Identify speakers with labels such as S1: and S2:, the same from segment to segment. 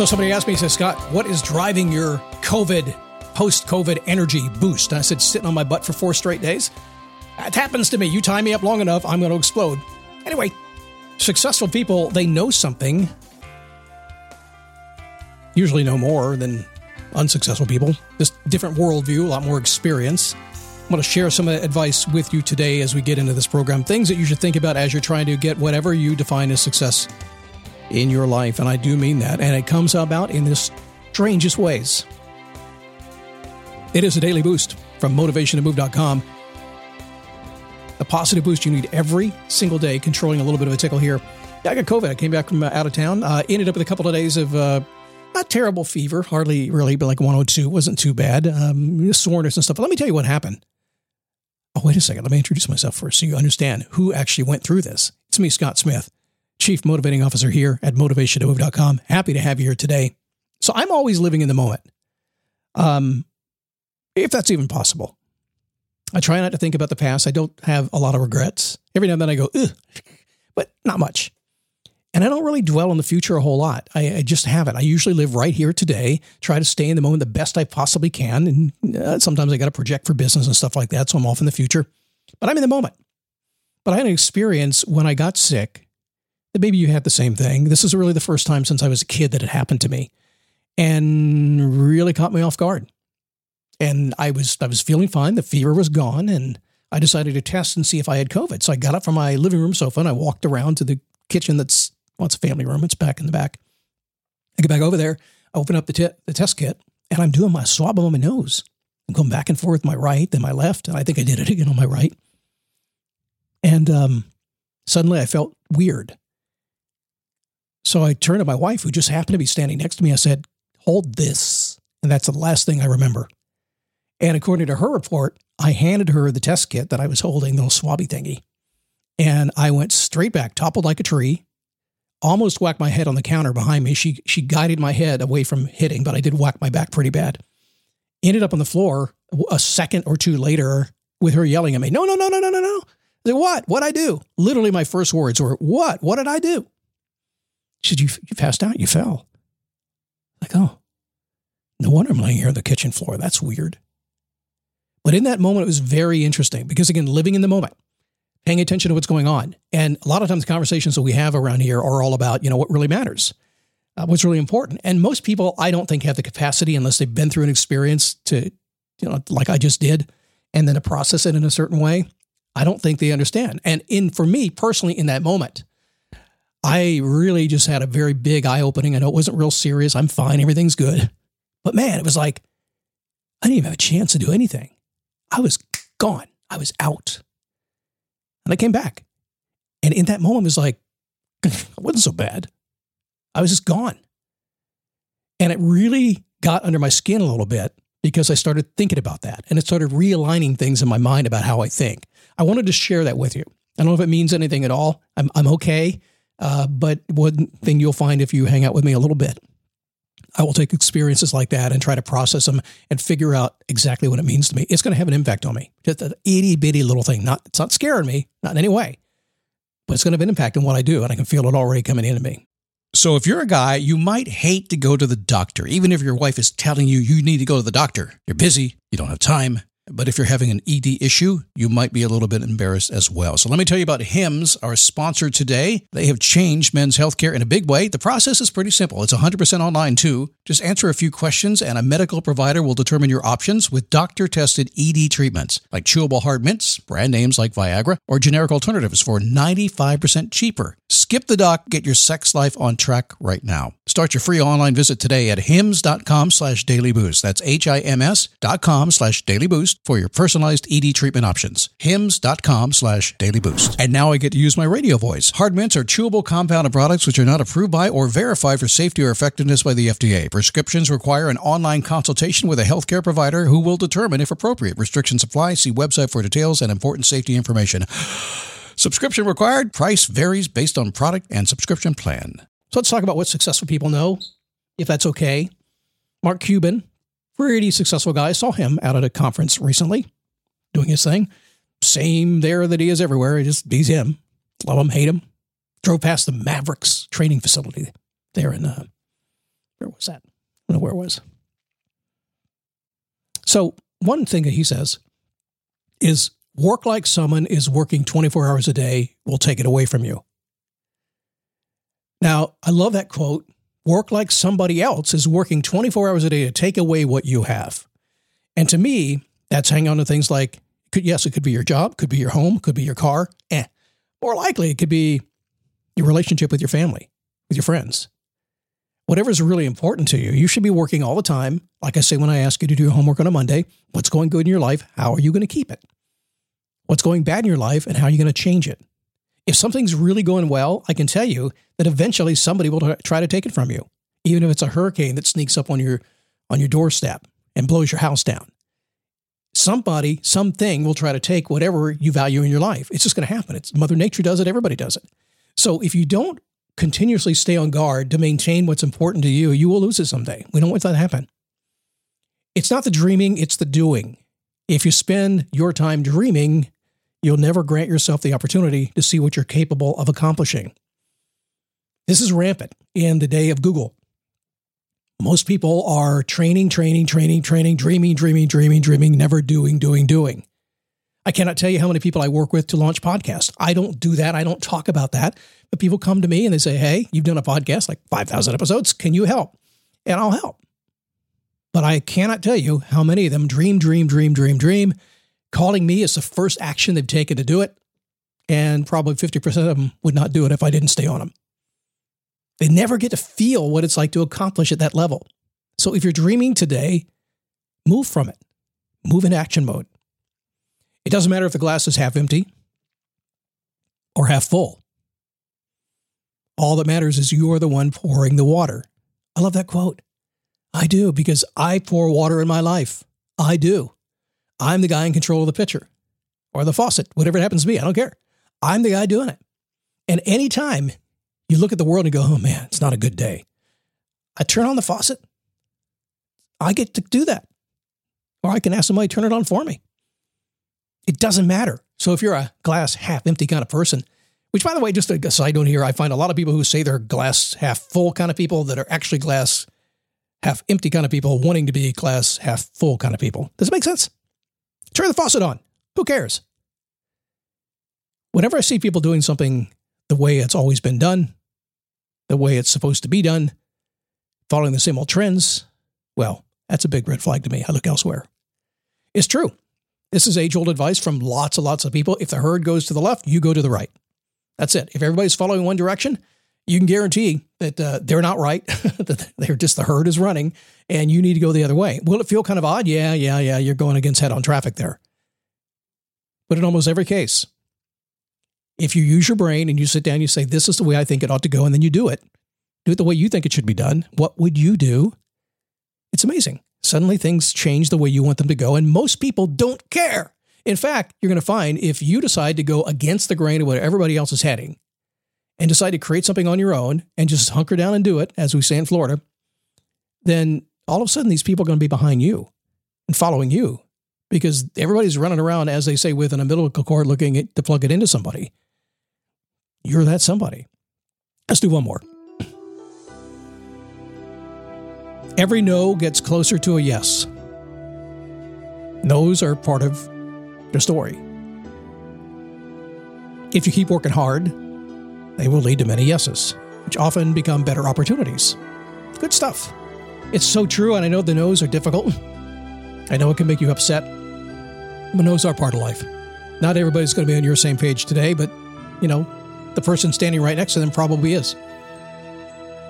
S1: So somebody asked me, he says, Scott, what is driving your COVID, post COVID energy boost? And I said, sitting on my butt for four straight days. That happens to me. You tie me up long enough, I'm going to explode. Anyway, successful people, they know something, usually know more than unsuccessful people. This different worldview, a lot more experience. I'm going to share some advice with you today as we get into this program. Things that you should think about as you're trying to get whatever you define as success in your life. And I do mean that. And it comes about in the strangest ways. It is a daily boost from motivationtomove.com. A positive boost you need every single day, controlling a little bit of a tickle here. Yeah, I got COVID. I came back from uh, out of town. Uh, ended up with a couple of days of uh, not terrible fever, hardly really, but like 102. wasn't too bad. Um, soreness and stuff. But let me tell you what happened. Oh, wait a second. Let me introduce myself first so you understand who actually went through this. It's me, Scott Smith. Chief Motivating Officer here at motivationtomove.com. Happy to have you here today. So I'm always living in the moment. Um, if that's even possible. I try not to think about the past. I don't have a lot of regrets. Every now and then I go, Ugh, but not much. And I don't really dwell on the future a whole lot. I, I, just haven't. I usually live right here today, try to stay in the moment the best I possibly can. And uh, sometimes I got to project for business and stuff like that. So I'm off in the future, but I'm in the moment. But I had an experience when I got sick maybe you had the same thing. This is really the first time since I was a kid that it happened to me and really caught me off guard. And I was I was feeling fine. The fever was gone and I decided to test and see if I had COVID. So I got up from my living room sofa and I walked around to the kitchen that's well, it's a family room. It's back in the back. I get back over there, I open up the, t- the test kit, and I'm doing my swab on my nose. I'm going back and forth, my right, then my left, and I think I did it again on my right. And um, suddenly I felt weird. So I turned to my wife, who just happened to be standing next to me. I said, Hold this. And that's the last thing I remember. And according to her report, I handed her the test kit that I was holding, the little swabby thingy. And I went straight back, toppled like a tree, almost whacked my head on the counter behind me. She, she guided my head away from hitting, but I did whack my back pretty bad. Ended up on the floor a second or two later with her yelling at me, No, no, no, no, no, no, no. I What? What'd I do? Literally, my first words were, What? What did I do? She said, you, you passed out. You fell. Like, oh, no wonder I'm laying here on the kitchen floor. That's weird. But in that moment, it was very interesting because, again, living in the moment, paying attention to what's going on. And a lot of times, conversations that we have around here are all about, you know, what really matters, uh, what's really important. And most people, I don't think, have the capacity unless they've been through an experience to, you know, like I just did, and then to process it in a certain way. I don't think they understand. And in for me personally, in that moment, I really just had a very big eye opening. I know it wasn't real serious. I'm fine. Everything's good. But man, it was like, I didn't even have a chance to do anything. I was gone. I was out. And I came back. And in that moment, it was like, it wasn't so bad. I was just gone. And it really got under my skin a little bit because I started thinking about that and it started realigning things in my mind about how I think. I wanted to share that with you. I don't know if it means anything at all. I'm, I'm okay. Uh, but one thing you'll find if you hang out with me a little bit, I will take experiences like that and try to process them and figure out exactly what it means to me. It's going to have an impact on me. Just an itty bitty little thing. Not it's not scaring me, not in any way, but it's going to have an impact on what I do, and I can feel it already coming into me. So, if you're a guy, you might hate to go to the doctor, even if your wife is telling you you need to go to the doctor. You're busy, you don't have time, but if you're having an ED issue, you might be a little bit embarrassed as well. So let me tell you about HIMS, our sponsor today. They have changed men's healthcare in a big way. The process is pretty simple. It's 100% online too. Just answer a few questions and a medical provider will determine your options with doctor-tested ED treatments like chewable hard mints, brand names like Viagra, or generic alternatives for 95% cheaper. Skip the doc, get your sex life on track right now. Start your free online visit today at hims.com slash dailyboost. That's H-I-M-S dot com slash dailyboost for your personalized ED treatment options. hims.com slash daily boost. And now I get to use my radio voice. Hard mints are chewable compound of products which are not approved by or verified for safety or effectiveness by the FDA. Prescriptions require an online consultation with a healthcare provider who will determine if appropriate. Restrictions apply. See website for details and important safety information. Subscription required. Price varies based on product and subscription plan. So let's talk about what successful people know, if that's okay. Mark Cuban, pretty successful guy. I saw him out at a conference recently doing his thing. Same there that he is everywhere. He just he's him. Love him, hate him. Drove past the Mavericks training facility there in uh, where was that? I don't know where it was. So one thing that he says is work like someone is working 24 hours a day will take it away from you. Now, I love that quote. Work like somebody else is working 24 hours a day to take away what you have. And to me, that's hanging on to things like, could, yes, it could be your job, could be your home, could be your car. Eh. More likely, it could be your relationship with your family, with your friends. Whatever is really important to you, you should be working all the time. Like I say, when I ask you to do your homework on a Monday, what's going good in your life? How are you going to keep it? What's going bad in your life, and how are you going to change it? If something's really going well, I can tell you that eventually somebody will try to take it from you, even if it's a hurricane that sneaks up on your on your doorstep and blows your house down. Somebody, something will try to take whatever you value in your life. It's just going to happen. It's Mother Nature does it. Everybody does it. So if you don't continuously stay on guard to maintain what's important to you, you will lose it someday. We don't want that to happen. It's not the dreaming; it's the doing. If you spend your time dreaming, you'll never grant yourself the opportunity to see what you're capable of accomplishing. This is rampant in the day of Google. Most people are training, training, training, training, dreaming, dreaming, dreaming, dreaming, never doing, doing, doing. I cannot tell you how many people I work with to launch podcasts. I don't do that. I don't talk about that. But people come to me and they say, Hey, you've done a podcast, like 5,000 episodes. Can you help? And I'll help. But I cannot tell you how many of them dream, dream, dream, dream, dream, Calling me is the first action they've taken to do it. And probably 50% of them would not do it if I didn't stay on them. They never get to feel what it's like to accomplish at that level. So if you're dreaming today, move from it, move in action mode. It doesn't matter if the glass is half empty or half full. All that matters is you are the one pouring the water. I love that quote. I do because I pour water in my life. I do. I'm the guy in control of the pitcher or the faucet, whatever it happens to be. I don't care. I'm the guy doing it. And anytime you look at the world and go, oh man, it's not a good day, I turn on the faucet. I get to do that. Or I can ask somebody to turn it on for me. It doesn't matter. So if you're a glass half empty kind of person, which by the way, just a side note here, I find a lot of people who say they're glass half full kind of people that are actually glass half empty kind of people wanting to be glass half full kind of people. Does it make sense? Turn the faucet on. Who cares? Whenever I see people doing something the way it's always been done, the way it's supposed to be done, following the same old trends, well, that's a big red flag to me. I look elsewhere. It's true. This is age old advice from lots and lots of people. If the herd goes to the left, you go to the right. That's it. If everybody's following one direction, you can guarantee that uh, they're not right, that they're just the herd is running and you need to go the other way. Will it feel kind of odd? Yeah, yeah, yeah. You're going against head on traffic there. But in almost every case, if you use your brain and you sit down, you say, This is the way I think it ought to go, and then you do it, do it the way you think it should be done, what would you do? It's amazing. Suddenly things change the way you want them to go, and most people don't care. In fact, you're going to find if you decide to go against the grain of what everybody else is heading, and decide to create something on your own and just hunker down and do it, as we say in Florida, then all of a sudden these people are going to be behind you and following you because everybody's running around, as they say, with an umbilical cord looking at, to plug it into somebody. You're that somebody. Let's do one more. Every no gets closer to a yes. No's are part of the story. If you keep working hard, they will lead to many yeses, which often become better opportunities. Good stuff. It's so true, and I know the no's are difficult. I know it can make you upset, but no's are part of life. Not everybody's going to be on your same page today, but, you know, the person standing right next to them probably is.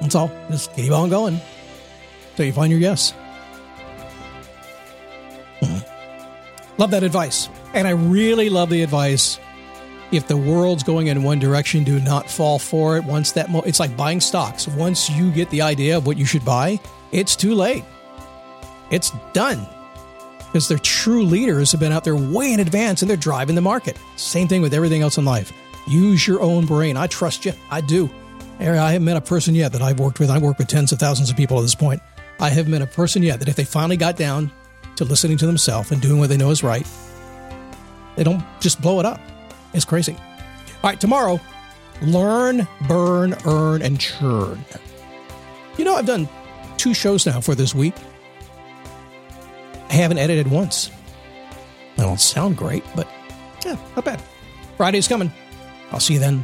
S1: That's all. Just keep on going till you find your yes. Mm-hmm. Love that advice. And I really love the advice. If the world's going in one direction, do not fall for it. Once that, mo- it's like buying stocks. Once you get the idea of what you should buy, it's too late. It's done because their true leaders have been out there way in advance and they're driving the market. Same thing with everything else in life. Use your own brain. I trust you. I do. I haven't met a person yet that I've worked with. I've worked with tens of thousands of people at this point. I haven't met a person yet that if they finally got down to listening to themselves and doing what they know is right, they don't just blow it up. It's crazy. All right, tomorrow, learn, burn, earn, and churn. You know, I've done two shows now for this week. I haven't edited once. I don't sound great, but yeah, not bad. Friday's coming. I'll see you then.